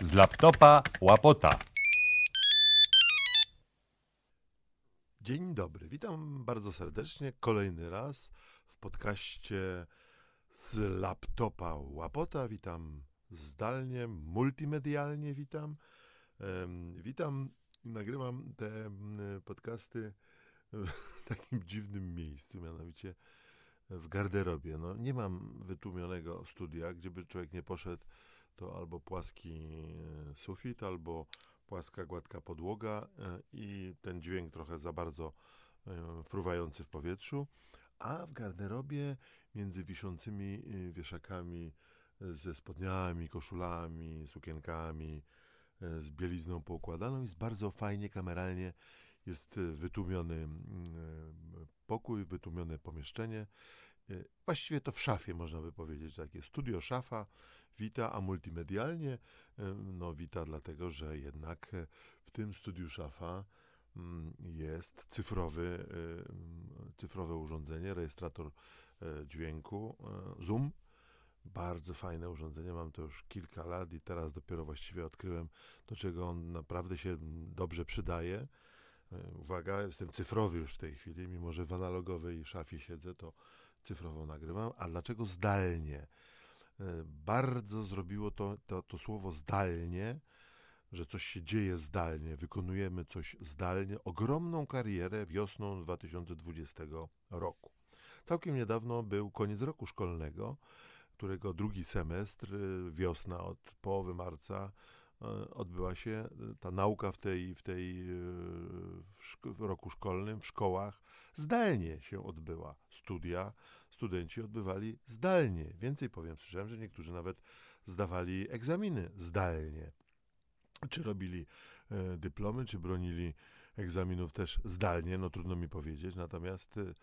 Z laptopa łapota. Dzień dobry, witam bardzo serdecznie kolejny raz w podcaście z laptopa Łapota. Witam zdalnie, multimedialnie witam. Witam nagrywam te podcasty w takim dziwnym miejscu, mianowicie w garderobie. No, nie mam wytłumionego studia, gdzie by człowiek nie poszedł, to albo płaski e, sufit, albo płaska, gładka podłoga e, i ten dźwięk trochę za bardzo e, fruwający w powietrzu, a w garderobie między wiszącymi wieszakami ze spodniami, koszulami, sukienkami, z bielizną poukładaną jest bardzo fajnie, kameralnie jest wytłumiony mm, pokój, wytłumione pomieszczenie. E, Właściwie to w szafie można by powiedzieć, takie studio szafa wita, a multimedialnie e, no wita dlatego, że jednak e, w tym studiu szafa mm, jest cyfrowy, cyfrowe urządzenie, rejestrator dźwięku, Zoom. Bardzo fajne urządzenie, mam to już kilka lat i teraz dopiero właściwie odkryłem, do czego on naprawdę się dobrze przydaje. Uwaga, jestem cyfrowy już w tej chwili, mimo że w analogowej szafie siedzę, to cyfrowo nagrywam. A dlaczego zdalnie? E, Bardzo zrobiło to, to, to słowo zdalnie, że coś się dzieje zdalnie, wykonujemy coś zdalnie, ogromną karierę wiosną 2020 roku. Całkiem niedawno był koniec roku szkolnego, którego drugi semestr, y, wiosna od połowy marca, odbyła się y, ta nauka w tej, w tej y, w w roku szkolnym, w szkołach zdalnie się odbyła. Studia studenci odbywali zdalnie. Więcej powiem, słyszałem, że niektórzy nawet zdawali egzaminy zdalnie. Czy robili e, dyplomy, czy bronili egzaminów też zdalnie, no trudno mi powiedzieć. Natomiast e,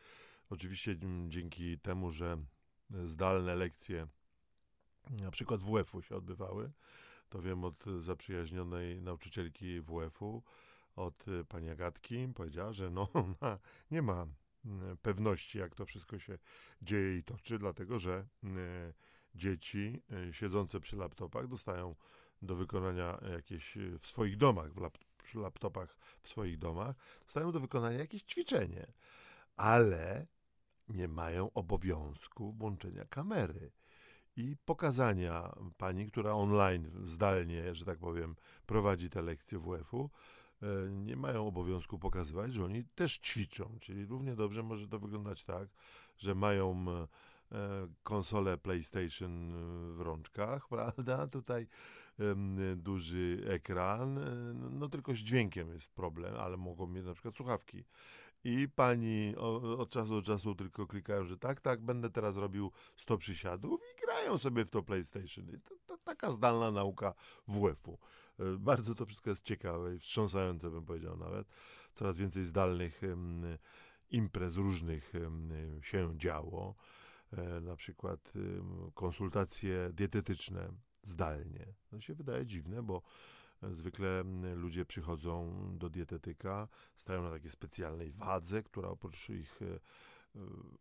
oczywiście dzięki temu, że zdalne lekcje na przykład WF-u się odbywały, to wiem od zaprzyjaźnionej nauczycielki WF-u, od e, pani Agatki, powiedziała, że no ona nie ma m, pewności, jak to wszystko się dzieje i toczy, dlatego że m, dzieci e, siedzące przy laptopach dostają do wykonania jakieś w swoich domach, w lap, przy laptopach w swoich domach, dostają do wykonania jakieś ćwiczenie, ale nie mają obowiązku włączenia kamery i pokazania pani, która online, zdalnie, że tak powiem, prowadzi te lekcje WF-u, e, nie mają obowiązku pokazywać, że oni też ćwiczą. Czyli równie dobrze może to wyglądać tak, że mają e, e, konsolę PlayStation w rączkach, prawda? Tutaj duży ekran, no tylko z dźwiękiem jest problem, ale mogą mieć na przykład słuchawki. I pani od czasu do czasu tylko klikają, że tak, tak, będę teraz robił 100 przysiadów i grają sobie w to PlayStation. I to, to taka zdalna nauka WF-u. E, Bardzo to wszystko jest ciekawe i wstrząsające, bym powiedział nawet. Coraz więcej zdalnych imprez różnych się działo. E, Na przykład konsultacje dietetyczne zdalnie. To się wydaje dziwne, bo zwykle m, ludzie przychodzą do dietetyka, stają na takiej specjalnej wadze, która oprócz ich e, e,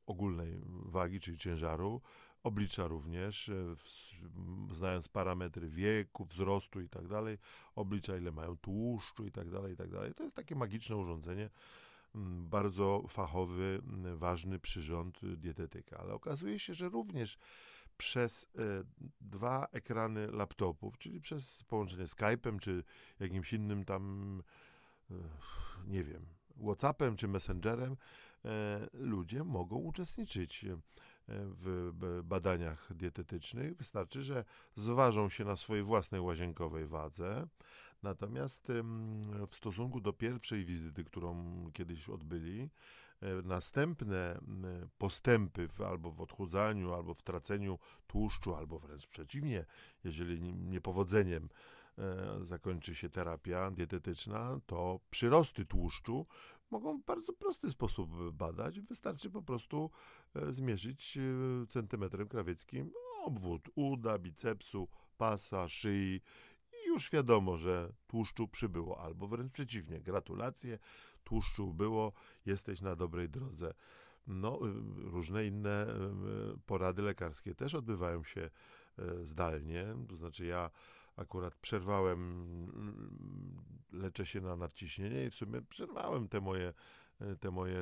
ogólnej wagi, czyli ciężaru, oblicza również, e, znając parametry wieku, wzrostu i tak dalej, oblicza ile mają tłuszczu i tak dalej, i tak dalej. To jest takie magiczne urządzenie, bardzo fachowy, ważny przyrząd dietetyka. Ale okazuje się, że również przez e, dwa ekrany laptopów, czyli przez połączenie Skype'em czy jakimś innym tam, e, nie wiem, WhatsAppem czy Messengerem, e, ludzie mogą uczestniczyć w badaniach dietetycznych. Wystarczy, że zważą się na swojej własnej łazienkowej wadze. Natomiast w stosunku do pierwszej wizyty, którą kiedyś odbyli, następne m, postępy w, albo w odchudzaniu, albo w traceniu tłuszczu, albo wręcz przeciwnie, jeżeli nie- niepowodzeniem e, zakończy się terapia dietetyczna, to przyrosty tłuszczu mogą w bardzo prosty sposób badać. Wystarczy po prostu e, zmierzyć e, centymetrem krawieckim obwód uda, bicepsu, pasa, szyi już wiadomo, że tłuszczu przybyło, albo wręcz przeciwnie, gratulacje, tłuszczu było, jesteś na dobrej drodze. No, y, różne inne y, porady lekarskie też odbywają się zdalnie, to znaczy ja akurat przerwałem, mm, leczę się na nadciśnienie i w sumie przerwałem te moje, te moje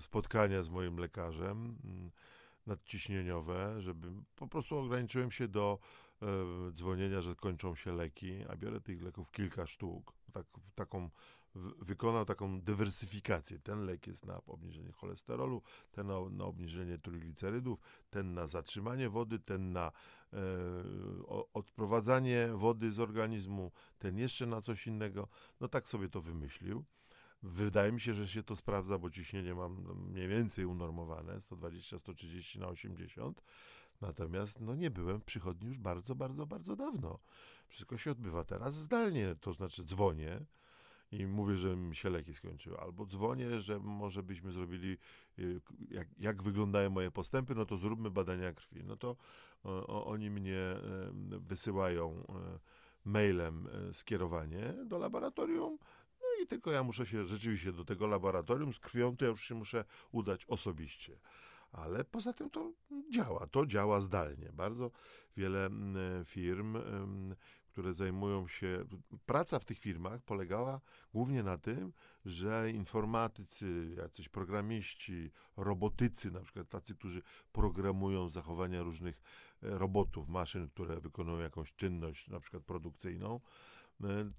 spotkania z moim lekarzem mm, nadciśnieniowe, żeby po prostu ograniczyłem się do dzwonienia, że kończą się leki, a biorę tych leków kilka sztuk, tak, taką wykonał taką dywersyfikację. Ten lek jest na obniżenie cholesterolu, ten na, na obniżenie triglicerydów, ten na zatrzymanie wody, ten na e, odprowadzanie wody z organizmu, ten jeszcze na coś innego. No tak sobie to wymyślił. Wydaje mi się, że się to sprawdza, bo ciśnienie mam no, mniej więcej unormowane, 120-130 na 80. Natomiast no, nie byłem w przychodni już bardzo, bardzo, bardzo dawno. Wszystko się odbywa teraz zdalnie, to znaczy dzwonię, i mówię, że mi się leki skończyły. Albo dzwonię, że może byśmy zrobili, y, jak, jak wyglądają moje postępy, no to zróbmy badania krwi. No to o, oni mnie wysyłają e, mailem e, skierowanie do laboratorium, no i tylko ja muszę się rzeczywiście do tego laboratorium z krwią, to ja już się muszę udać osobiście. Ale poza tym to działa, to działa zdalnie. Bardzo wiele firm które zajmują się. Praca w tych firmach polegała głównie na tym, że informatycy, jacyś programiści, robotycy, na przykład tacy, którzy programują zachowania różnych e, robotów, maszyn, które wykonują jakąś czynność, na przykład produkcyjną,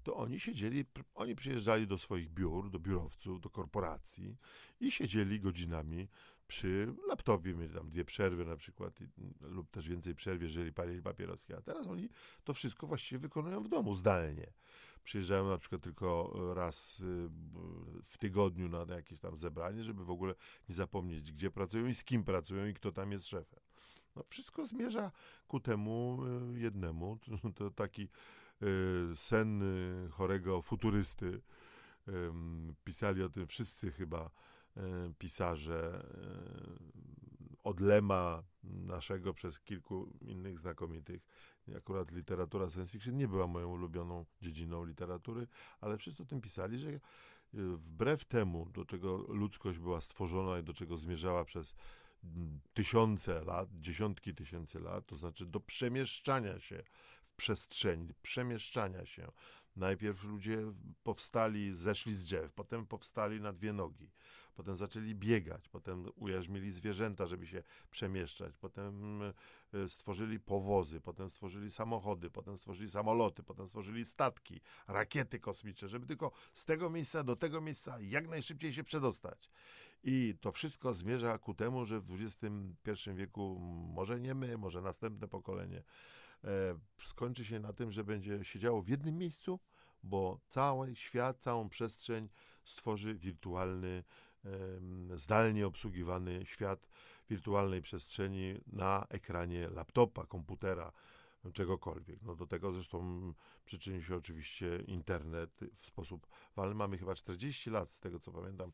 to oni siedzieli, oni przyjeżdżali do swoich biur, do biurowców, do korporacji i siedzieli godzinami przy laptopie, mieli tam dwie przerwy na przykład lub też więcej przerw, jeżeli palili papieroski, a teraz oni to wszystko właściwie wykonują w domu, zdalnie. Przyjeżdżają na przykład tylko raz y, w tygodniu na jakieś tam zebranie, żeby w ogóle nie zapomnieć, gdzie pracują i z kim pracują i kto tam jest szefem. No, wszystko zmierza ku temu y, jednemu. To, to taki sen chorego futurysty. Pisali o tym wszyscy chyba E, pisarze e, od Lema naszego przez kilku innych znakomitych. Akurat literatura science fiction nie była moją ulubioną dziedziną literatury, ale wszyscy o tym pisali, że wbrew temu, do czego ludzkość była stworzona i do czego zmierzała przez tysiące lat, dziesiątki tysięcy lat, to znaczy do przemieszczania się przestrzeni, przemieszczania się. Najpierw ludzie powstali, zeszli z drzew, potem powstali na dwie nogi potem zaczęli biegać, potem ujarzmili zwierzęta, żeby się przemieszczać, potem e, stworzyli powozy, potem stworzyli samochody, potem stworzyli samoloty, potem stworzyli statki, rakiety kosmiczne, żeby tylko z tego miejsca do tego miejsca jak najszybciej się przedostać. I to wszystko zmierza ku temu, że w XXI wieku może nie my, może następne pokolenie skończy się na tym, że będzie siedziało w jednym miejscu, bo cały świat, całą przestrzeń stworzy wirtualny zdalnie obsługiwany świat wirtualnej przestrzeni na ekranie laptopa, komputera, czegokolwiek. No do tego zresztą przyczyni się oczywiście internet w sposób walny. Mamy chyba 40 lat, z tego co pamiętam,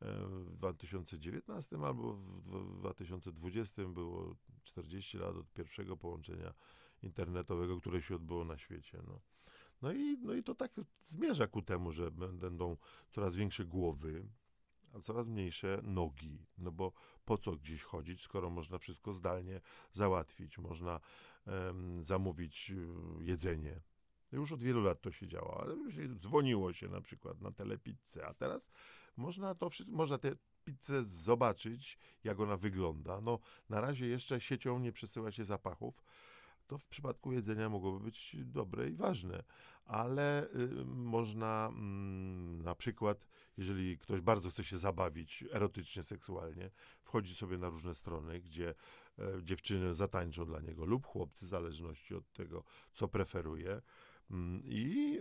w 2019 albo w 2020 było 40 lat od pierwszego połączenia internetowego, które się odbyło na świecie. No. No, i, no i to tak zmierza ku temu, że będą coraz większe głowy, a coraz mniejsze nogi. No bo po co gdzieś chodzić, skoro można wszystko zdalnie załatwić, można um, zamówić um, jedzenie. Już od wielu lat to się działo, ale dzwoniło się na przykład na telepizzę, a teraz można to wszystko, można tę pizzę zobaczyć, jak ona wygląda. No, na razie jeszcze siecią nie przesyła się zapachów, to w przypadku jedzenia mogłoby być dobre i ważne, ale y, można y, na przykład, jeżeli ktoś bardzo chce się zabawić erotycznie, seksualnie, wchodzi sobie na różne strony, gdzie y, dziewczyny zatańczą dla niego lub chłopcy, w zależności od tego, co preferuje. Mm, I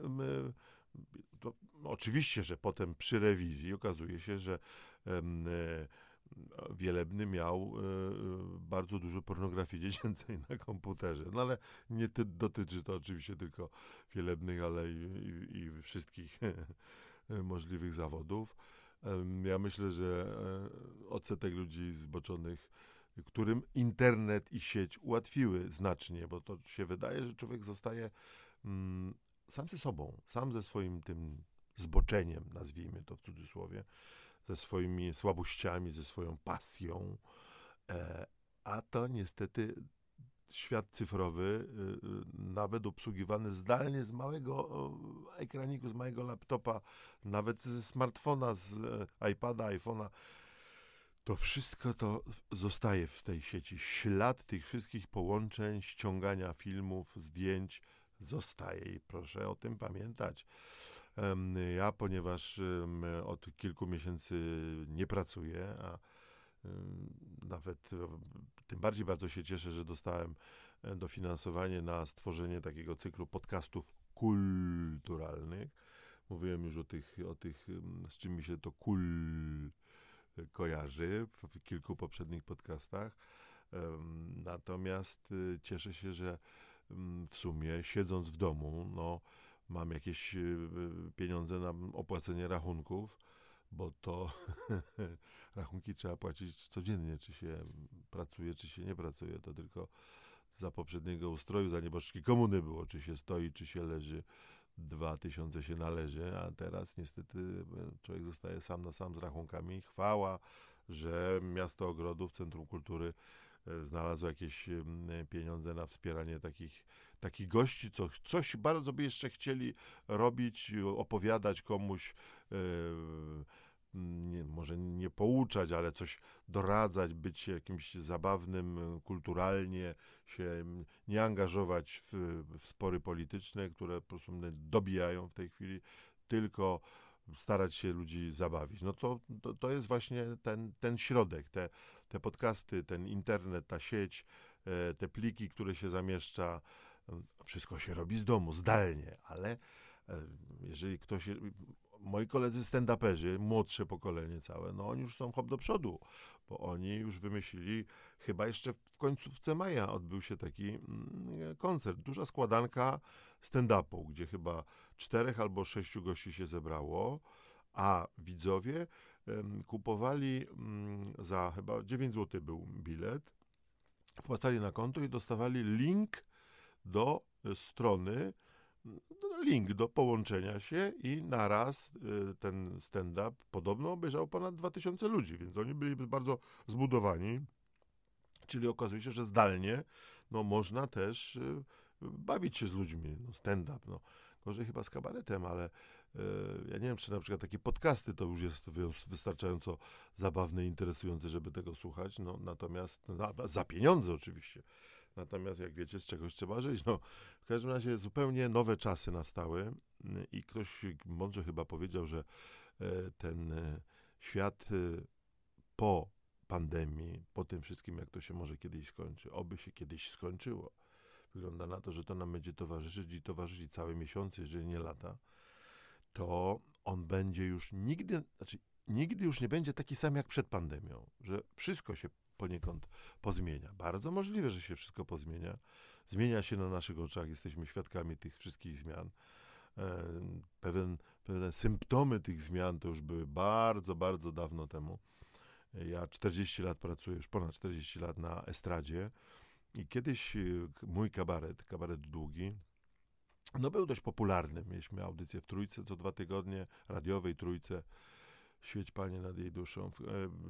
oczywiście, że potem przy rewizji okazuje się, że Wielebny miał e, bardzo dużo pornografii dziecięcej na komputerze. No ale nie ty, dotyczy to oczywiście tylko Wielebnych, ale i, i, i wszystkich możliwych zawodów. Ja myślę, że e, odsetek ludzi zboczonych, którym internet i sieć ułatwiły znacznie, bo to się wydaje, że człowiek zostaje mm, sam ze sobą, sam ze swoim tym zboczeniem, nazwijmy to w cudzysłowie, ze swoimi słabościami, ze swoją pasją. E, a to niestety świat cyfrowy, y, y, nawet obsługiwany zdalnie z małego ekraniku, z małego laptopa, nawet ze smartfona, z e, iPada, iPhone'a, to wszystko to zostaje w tej sieci. Ślad tych wszystkich połączeń, ściągania filmów, zdjęć zostaje i proszę o tym pamiętać. Ja, ponieważ od kilku miesięcy nie pracuję, a nawet tym bardziej bardzo się cieszę, że dostałem e, dofinansowanie na stworzenie takiego cyklu podcastów kulturalnych. Mówiłem już o tych, o tych z czym mi się to kul kojarzy w kilku poprzednich podcastach. Natomiast cieszę się, że w sumie siedząc w domu, no, mam jakieś y, y, pieniądze na opłacenie rachunków, bo to rachunki trzeba płacić codziennie, czy się pracuje, czy się nie pracuje. To tylko za poprzedniego ustroju, za nieboszczki komuny było, czy się stoi, czy się leży. Dwa tysiące się należy, a teraz niestety e, człowiek zostaje sam na sam z rachunkami. Chwała, że Miasto Ogrodów, Centrum Kultury e, znalazło jakieś pieniądze na wspieranie takich, takich gości, co coś bardzo by jeszcze chcieli robić, opowiadać komuś. Yy, nie, może nie pouczać, ale coś doradzać, być jakimś zabawnym kulturalnie, się nie angażować w, w spory polityczne, które po prostu mnie dobijają w tej chwili, tylko starać się ludzi zabawić. No to, to, to jest właśnie ten, ten środek, te, te podcasty, ten internet, ta sieć, e, te pliki, które się zamieszcza. Wszystko się robi z domu, zdalnie, ale e, jeżeli ktoś moi koledzy stand-uperzy, młodsze pokolenie całe, no oni już są hop do przodu, bo oni już wymyślili, chyba jeszcze w końcówce maja odbył się taki mm, koncert, duża składanka stand-upu, gdzie chyba czterech albo sześciu gości się zebrało, a widzowie kupowali mm, za chyba 9 zł był bilet, wpłacali na konto i dostawali link do strony, link do połączenia się i naraz y, ten stand-up podobno obejrzał ponad 2000 ludzi, więc oni byli bardzo zbudowani. Czyli okazuje się, że zdalnie no, można też y, bawić się z ludźmi. No, stand-up, no. Gorzej chyba z kabaretem, ale y, ja nie wiem, czy na przykład takie podcasty to już jest wystarczająco zabawne i interesujące, żeby tego słuchać. No, natomiast no, za pieniądze oczywiście. Natomiast jak wiecie, z czegoś trzeba żyć. No, w każdym razie zupełnie nowe czasy nastały mm, i ktoś mądrze chyba powiedział, że e, ten e, świat e, po pandemii, po tym wszystkim, jak to się może kiedyś skończy, oby się kiedyś skończyło. Wygląda na to, że to nam będzie towarzyszyć i towarzyszyć całe miesiące, jeżeli nie lata, to on będzie już nigdy, znaczy nigdy już nie będzie taki sam jak przed pandemią, że wszystko się poniekąd pozmienia. Bardzo możliwe, że się wszystko pozmienia. Zmienia się na naszych oczach, jesteśmy świadkami tych wszystkich zmian. E, pewien, pewne symptomy tych zmian to już były bardzo, bardzo dawno temu. Ja 40 lat pracuję, już ponad 40 lat na estradzie i kiedyś e, mój kabaret, kabaret długi, no był dość popularny. Mieliśmy audycję w Trójce co dwa tygodnie, radiowej Trójce Świeć Panie nad jej duszą. E,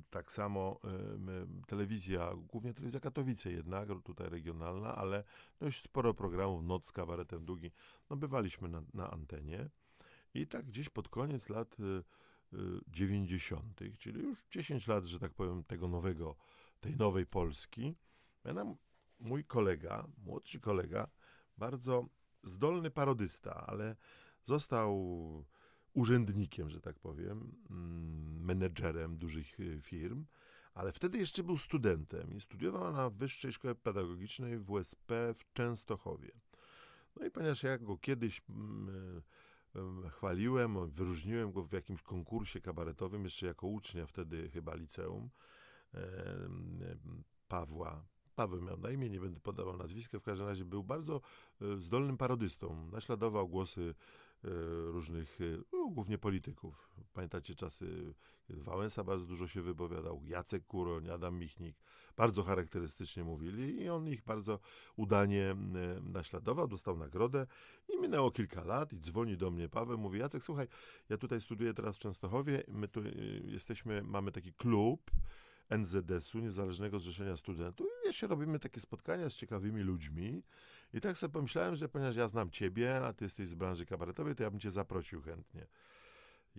tak samo e, telewizja, głównie telewizja Katowice jednak, tutaj regionalna, ale dość sporo programów, Noc z kabaretem długi, no bywaliśmy na, na antenie i tak gdzieś pod koniec lat 90., e, czyli już 10 lat, że tak powiem, tego nowego, tej nowej Polski, mój kolega, młodszy kolega, bardzo zdolny parodysta, ale został urzędnikiem, że tak powiem, mm, menedżerem dużych y, firm, ale wtedy jeszcze był studentem i studiował na Wyższej Szkole Pedagogicznej w WSP w Częstochowie. No i ponieważ ja go kiedyś mm, y, chwaliłem, wyróżniłem go w jakimś konkursie kabaretowym, jeszcze jako ucznia wtedy chyba liceum, Pawła, Paweł miał na imię, nie będę podawał nazwiska, w każdym razie był bardzo y, zdolnym parodystą. Naśladował głosy E, różnych, e, no, głównie polityków. Pamiętacie czasy, kiedy Wałęsa bardzo dużo się wypowiadał, Jacek Kuroń, Adam Michnik, bardzo charakterystycznie mówili i on ich bardzo udanie naśladował, dostał nagrodę i minęło kilka lat i dzwoni do mnie Paweł, mówi Jacek, słuchaj, ja tutaj studiuję teraz w Częstochowie, my tu e, jesteśmy, mamy taki klub, NZS-u, Niezależnego Zrzeszenia Studentów. I wiesz, robimy takie spotkania z ciekawymi ludźmi. I tak sobie pomyślałem, że ponieważ ja znam ciebie, a ty jesteś z branży kabaretowej, to ja bym cię zaprosił chętnie.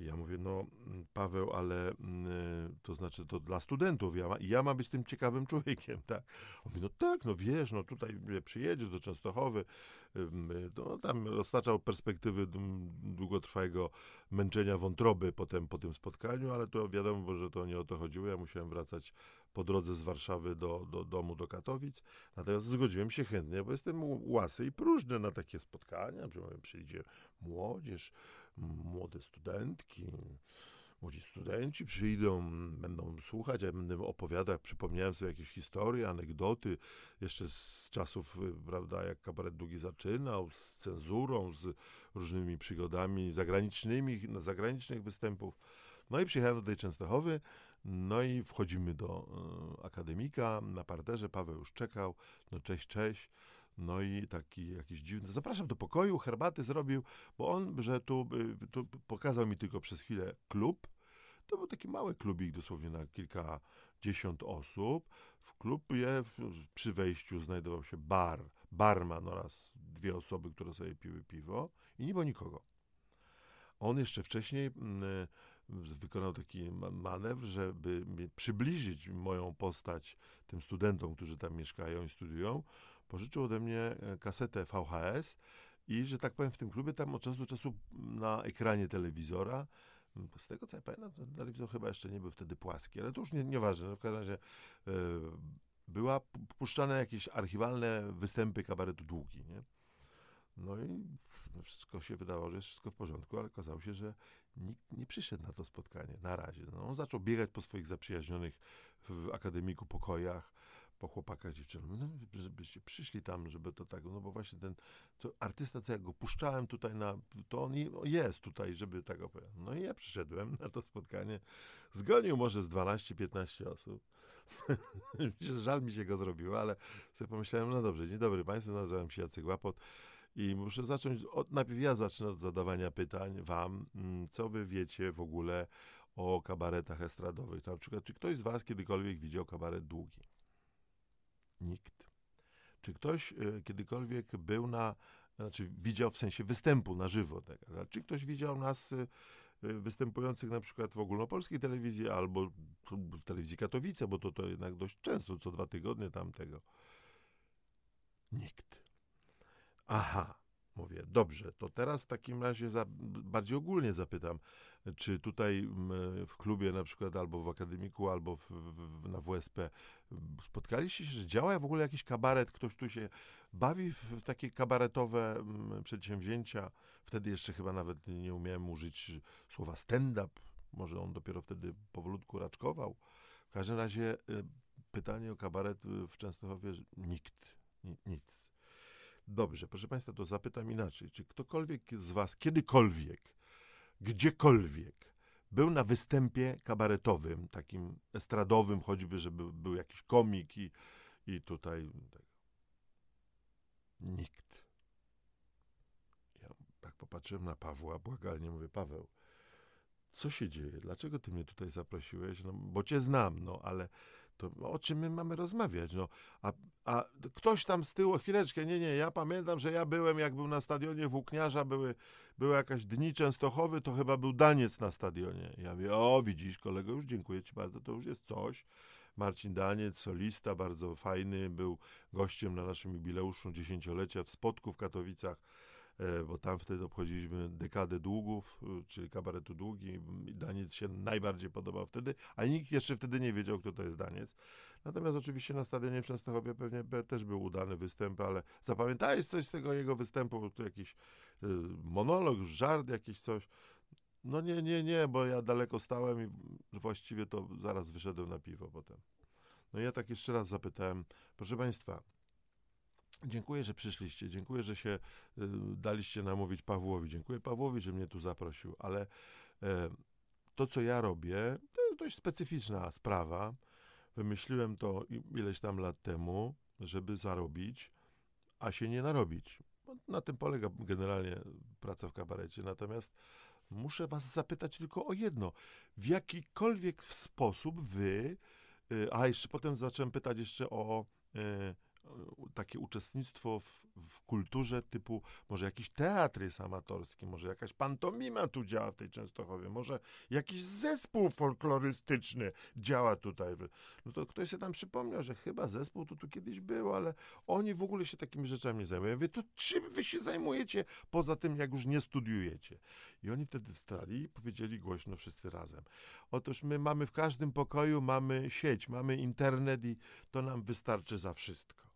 I ja mówię, no mm, Paweł, ale mm, to znaczy to dla studentów, ja, ma, ja mam być tym ciekawym człowiekiem, tak? On mówi, no tak, no wiesz, no tutaj przyjedziesz do Częstochowy, no, tam roztaczał perspektywy długotrwałego męczenia wątroby potem po tym spotkaniu, ale to wiadomo, że to nie o to chodziło, ja musiałem wracać po drodze z Warszawy do, do domu, do Katowic, natomiast zgodziłem się chętnie, bo jestem łasy i próżny na takie spotkania, przyjdzie młodzież, młode studentki, młodzi studenci przyjdą, będą słuchać, ja będę opowiadać, przypomniałem sobie jakieś historie, anegdoty, jeszcze z czasów, prawda, jak kabaret długi zaczynał, z cenzurą, z różnymi przygodami zagranicznymi, zagranicznych występów. No i przyjechałem do tej Częstochowy, no i wchodzimy do y, akademika, na parterze Paweł już czekał, no cześć, cześć. No i taki jakiś dziwny. Zapraszam do pokoju, herbaty zrobił, bo on, że tu, y, tu pokazał mi tylko przez chwilę klub. To był taki mały klubik, dosłownie na kilkadziesiąt osób. W klubie przy wejściu znajdował się bar, barman oraz dwie osoby, które sobie piły piwo i nie było nikogo. On jeszcze wcześniej mm, wykonał taki manewr, żeby przybliżyć moją postać tym studentom, którzy tam mieszkają i studiują pożyczył ode mnie e, kasetę VHS i, że tak powiem, w tym klubie tam od czasu do czasu na ekranie telewizora z tego co ja pamiętam, ten telewizor chyba jeszcze nie był wtedy płaski, ale to już nie, nieważne. No w każdym razie e, była puszczane jakieś archiwalne występy kabaretu Długi, nie? No i wszystko się wydawało, że jest wszystko w porządku, ale okazało się, że nikt nie przyszedł na to spotkanie na razie. No, on zaczął biegać po swoich zaprzyjaźnionych w akademiku pokojach, po chłopakach, dziewczynach, no, żebyście przyszli tam, żeby to tak, no bo właśnie ten artysta, co ja go puszczałem tutaj na, to on jest tutaj, żeby tak opowiadać. No i ja przyszedłem na to spotkanie, zgonił może z 12-15 osób. Żal mi się go zrobiło, ale sobie pomyślałem, no dobrze, dzień dobry Państwu, nazywam się Jacek Łapot i muszę zacząć, od, najpierw ja zacznę od zadawania pytań Wam, mm, co Wy wiecie w ogóle o kabaretach estradowych. Na przykład, czy ktoś z Was kiedykolwiek widział kabaret długi? Nikt. Czy ktoś e, kiedykolwiek był na, znaczy widział w sensie występu na żywo, tak? czy ktoś widział nas e, występujących na przykład w ogólnopolskiej telewizji albo w telewizji Katowice, bo to, to jednak dość często, co dwa tygodnie tamtego. Nikt. Aha, mówię, dobrze, to teraz w takim razie za, bardziej ogólnie zapytam, czy tutaj w klubie na przykład, albo w akademiku, albo w, w, na WSP spotkaliście się, że działa w ogóle jakiś kabaret, ktoś tu się bawi w, takie kabaretowe przedsięwzięcia. Wtedy jeszcze chyba nawet nie umiałem użyć słowa stand-up. Może on dopiero wtedy powolutku raczkował. W każdym razie y, pytanie o kabaret w Częstochowie nikt, nic. Dobrze, proszę Państwa, to zapytam inaczej. Czy ktokolwiek z Was kiedykolwiek gdziekolwiek był na występie kabaretowym, takim estradowym, choćby, żeby był jakiś komik i, i tutaj nikt. Ja tak popatrzyłem na Pawła, błagalnie mówię, Paweł, co się dzieje? Dlaczego ty mnie tutaj zaprosiłeś? No, bo cię znam, no, ale to o czym my mamy rozmawiać? No, a, a ktoś tam z tyłu, chwileczkę, nie, nie, ja pamiętam, że ja byłem, jak był na stadionie Włókniarza, były, były jakaś dni Częstochowy, to chyba był Daniec na stadionie. Ja mówię, o widzisz kolego, już dziękuję ci bardzo, to już jest coś. Marcin Daniec, solista, bardzo fajny, był gościem na naszym jubileuszu dziesięciolecia w Spodku w Katowicach bo tam wtedy obchodziliśmy dekadę długów, e, czyli kabaretu długi. Daniec się najbardziej podobał wtedy, a nikt jeszcze wtedy nie wiedział, kto to jest Daniec. Natomiast oczywiście na stadionie w Częstochowie pewnie też był udany występ, ale zapamiętałeś coś z tego jego występu? Tu jakiś e, monolog, żart, jakiś coś. No nie, nie, nie, bo ja daleko stałem i właściwie to zaraz wyszedłem na piwo potem. No ja tak jeszcze raz zapytałem, proszę Państwa, Dziękuję, że przyszliście. Dziękuję, że się y, daliście namówić Pawłowi. Dziękuję Pawłowi, że mnie tu zaprosił, ale e, to, co ja robię, to jest dość specyficzna sprawa. Wymyśliłem to ileś tam lat temu, żeby zarobić, a się nie narobić. Na tym polega generalnie praca w kabarecie. Natomiast muszę Was zapytać tylko o jedno. W jakikolwiek sposób Wy y, a jeszcze potem zacząłem pytać jeszcze o y, takie uczestnictwo w, w, kulturze typu, może jakiś teatr jest amatorski, może jakaś pantomima tu działa w tej Częstochowie, może jakiś zespół folklorystyczny działa tutaj. No to ktoś się tam przypomniał, że chyba zespół to tu kiedyś był, ale oni w ogóle się takimi rzeczami nie zajmują. Ja mówię, to czym wy się zajmujecie poza tym, jak już nie studiujecie? I oni wtedy wstali i powiedzieli głośno wszyscy razem. Otóż my mamy w każdym pokoju, mamy sieć, mamy internet i to nam wystarczy za wszystko.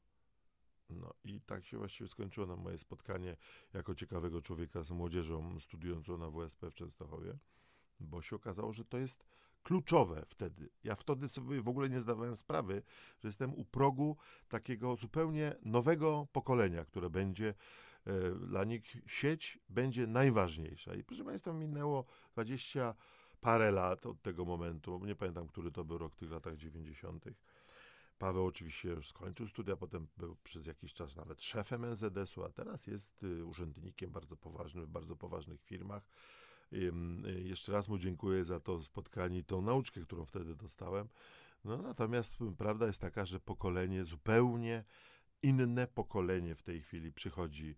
No i tak się właściwie skończyło moje spotkanie jako ciekawego człowieka z młodzieżą studiującą na WSP w Częstochowie, bo się okazało, że to jest kluczowe wtedy. Ja wtedy sobie w ogóle nie zdawałem sprawy, że jestem u progu takiego zupełnie nowego pokolenia, które będzie e, dla nich sieć będzie najważniejsza. I proszę Państwa, minęło 20 parę lat od tego momentu, nie pamiętam, który to był rok w tych latach 90. Paweł oczywiście już skończył studia, potem był przez jakiś czas nawet szefem NZS-u, a teraz jest y, urzędnikiem bardzo poważnym w bardzo poważnych firmach. Y, jeszcze raz mu dziękuję za to spotkanie i tą nauczkę, którą wtedy dostałem. No, natomiast prawda jest taka, że pokolenie zupełnie inne pokolenie w tej chwili przychodzi,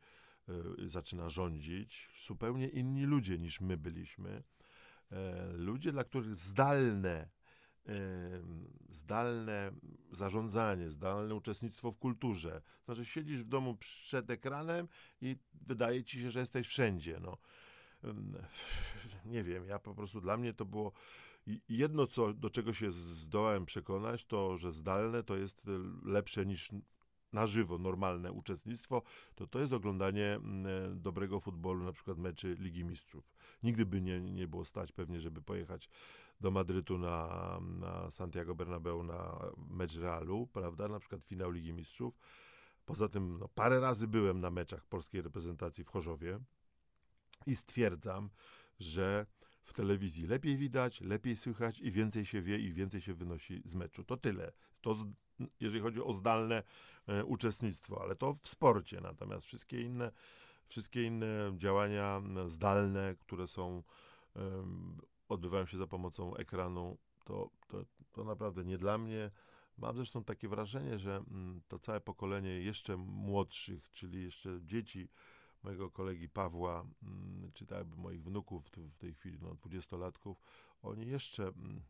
y, zaczyna rządzić, zupełnie inni ludzie niż my byliśmy. E, ludzie, dla których zdalne zdalne zarządzanie, zdalne uczestnictwo w kulturze. Znaczy siedzisz w domu przed ekranem i wydaje ci się, że jesteś wszędzie. No. Nie wiem, ja po prostu dla mnie to było jedno, co, do czego się zdołałem przekonać, to, że zdalne to jest lepsze niż na żywo, normalne uczestnictwo, to to jest oglądanie dobrego futbolu, na przykład meczy Ligi Mistrzów. Nigdy by nie, nie było stać pewnie, żeby pojechać do Madrytu na, na Santiago Bernabeu na mecz Realu, prawda, na przykład finał Ligi Mistrzów. Poza tym no, parę razy byłem na meczach polskiej reprezentacji w Chorzowie i stwierdzam, że w telewizji lepiej widać, lepiej słychać i więcej się wie i więcej się wynosi z meczu. To tyle. To z, jeżeli chodzi o zdalne e, uczestnictwo, ale to w sporcie. Natomiast wszystkie inne, wszystkie inne działania zdalne, które są odbywają się za pomocą ekranu, to, to, to naprawdę nie dla mnie. Mam zresztą takie wrażenie, że mm, to całe pokolenie jeszcze młodszych, czyli jeszcze dzieci mojego kolegi Pawła, mm, czy tak moich wnuków w tej chwili, no dwudziestolatków, oni jeszcze, mm,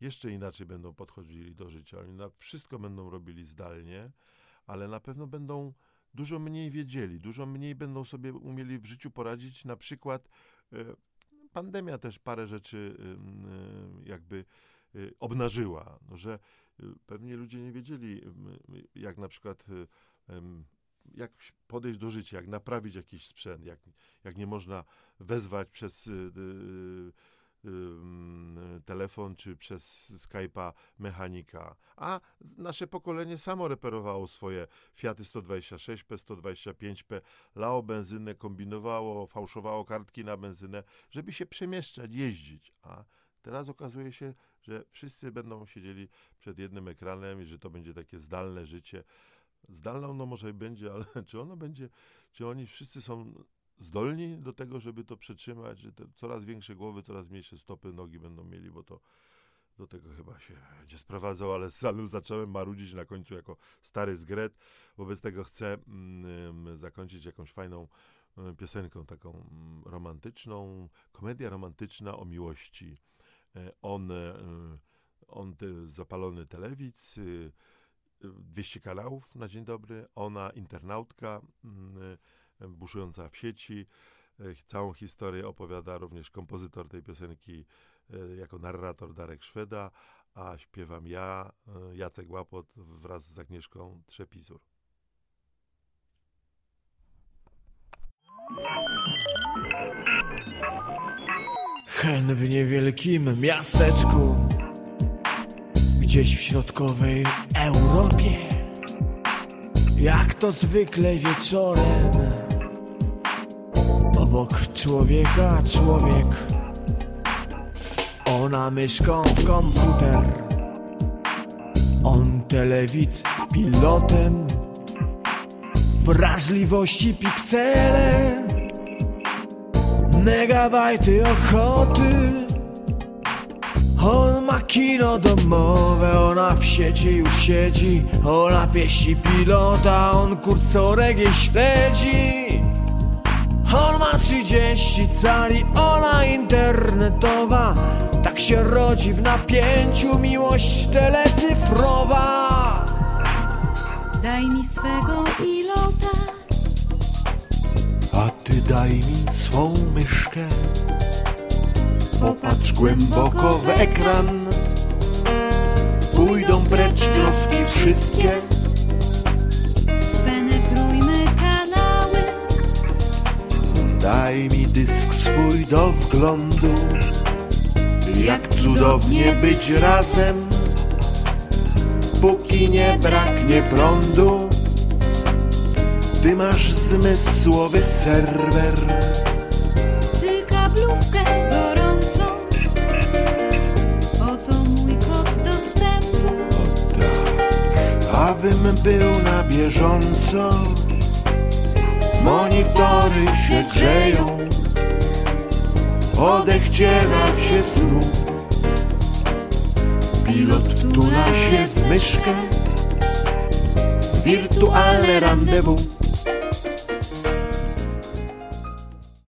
jeszcze inaczej będą podchodzili do życia. Oni na wszystko będą robili zdalnie, ale na pewno będą dużo mniej wiedzieli, dużo mniej będą sobie umieli w życiu poradzić, na przykład e, pandemia też parę rzeczy y, jakby y, obnażyła, no, że y, pewnie ludzie nie wiedzieli, jak na przykład jak podejść do życia, jak naprawić jakiś sprzęt, jak, jak nie można wezwać przez telefon czy przez Skype'a mechanika. A nasze pokolenie samo reperowało swoje Fiaty 126P, 125P, lało benzynę, kombinowało, fałszowało kartki na benzynę, żeby się przemieszczać, jeździć. A teraz okazuje się, że wszyscy będą siedzieli przed jednym ekranem i że to będzie takie zdalne życie. Zdalne ono może będzie, ale czy ono będzie, czy oni wszyscy są zdolni do tego, żeby to przetrzymać, że coraz większe głowy, coraz mniejsze stopy, nogi będą mieli, bo to do tego chyba się będzie sprowadzał, ale zanim zacząłem marudzić na końcu jako stary zgret. Wobec tego chcę mm, zakończyć jakąś fajną mm, piosenką, taką mm, romantyczną, komedia romantyczna o miłości. E, on, e, on te, zapalony telewiz, 200 y, kanałów na dzień dobry, ona internautka, mm, buszująca w sieci. E, całą historię opowiada również kompozytor tej piosenki e, jako narrator Darek Szweda, a śpiewam ja, e, Jacek Łapot wraz z Agnieszką Trzepizur. Hen w niewielkim miasteczku, gdzieś w środkowej Europie, jak to zwykle wieczorem Obok człowieka człowiek. Ona myszką w komputer. On telewidz z pilotem. Wrażliwości piksele Megabajty ochoty. On ma kino domowe, ona w sieci już siedzi. Ona pieści pilota, on kursorek jej śledzi 30 cali, ona internetowa Tak się rodzi w napięciu miłość telecyfrowa Daj mi swego pilota, A ty daj mi swą myszkę. Popatrz głęboko w ekran. Pójdą precz troski wszystkie. Daj mi dysk swój do wglądu. Jak cudownie być razem, póki nie braknie prądu. Ty masz zmysłowy serwer, Ty kablówkę gorącą. Oto mój kod dostępu. tak, abym był na bieżąco. Monitory się grzeją, odechciewa się snu. Pilot wtula się w myszkę, wirtualne rendezvous.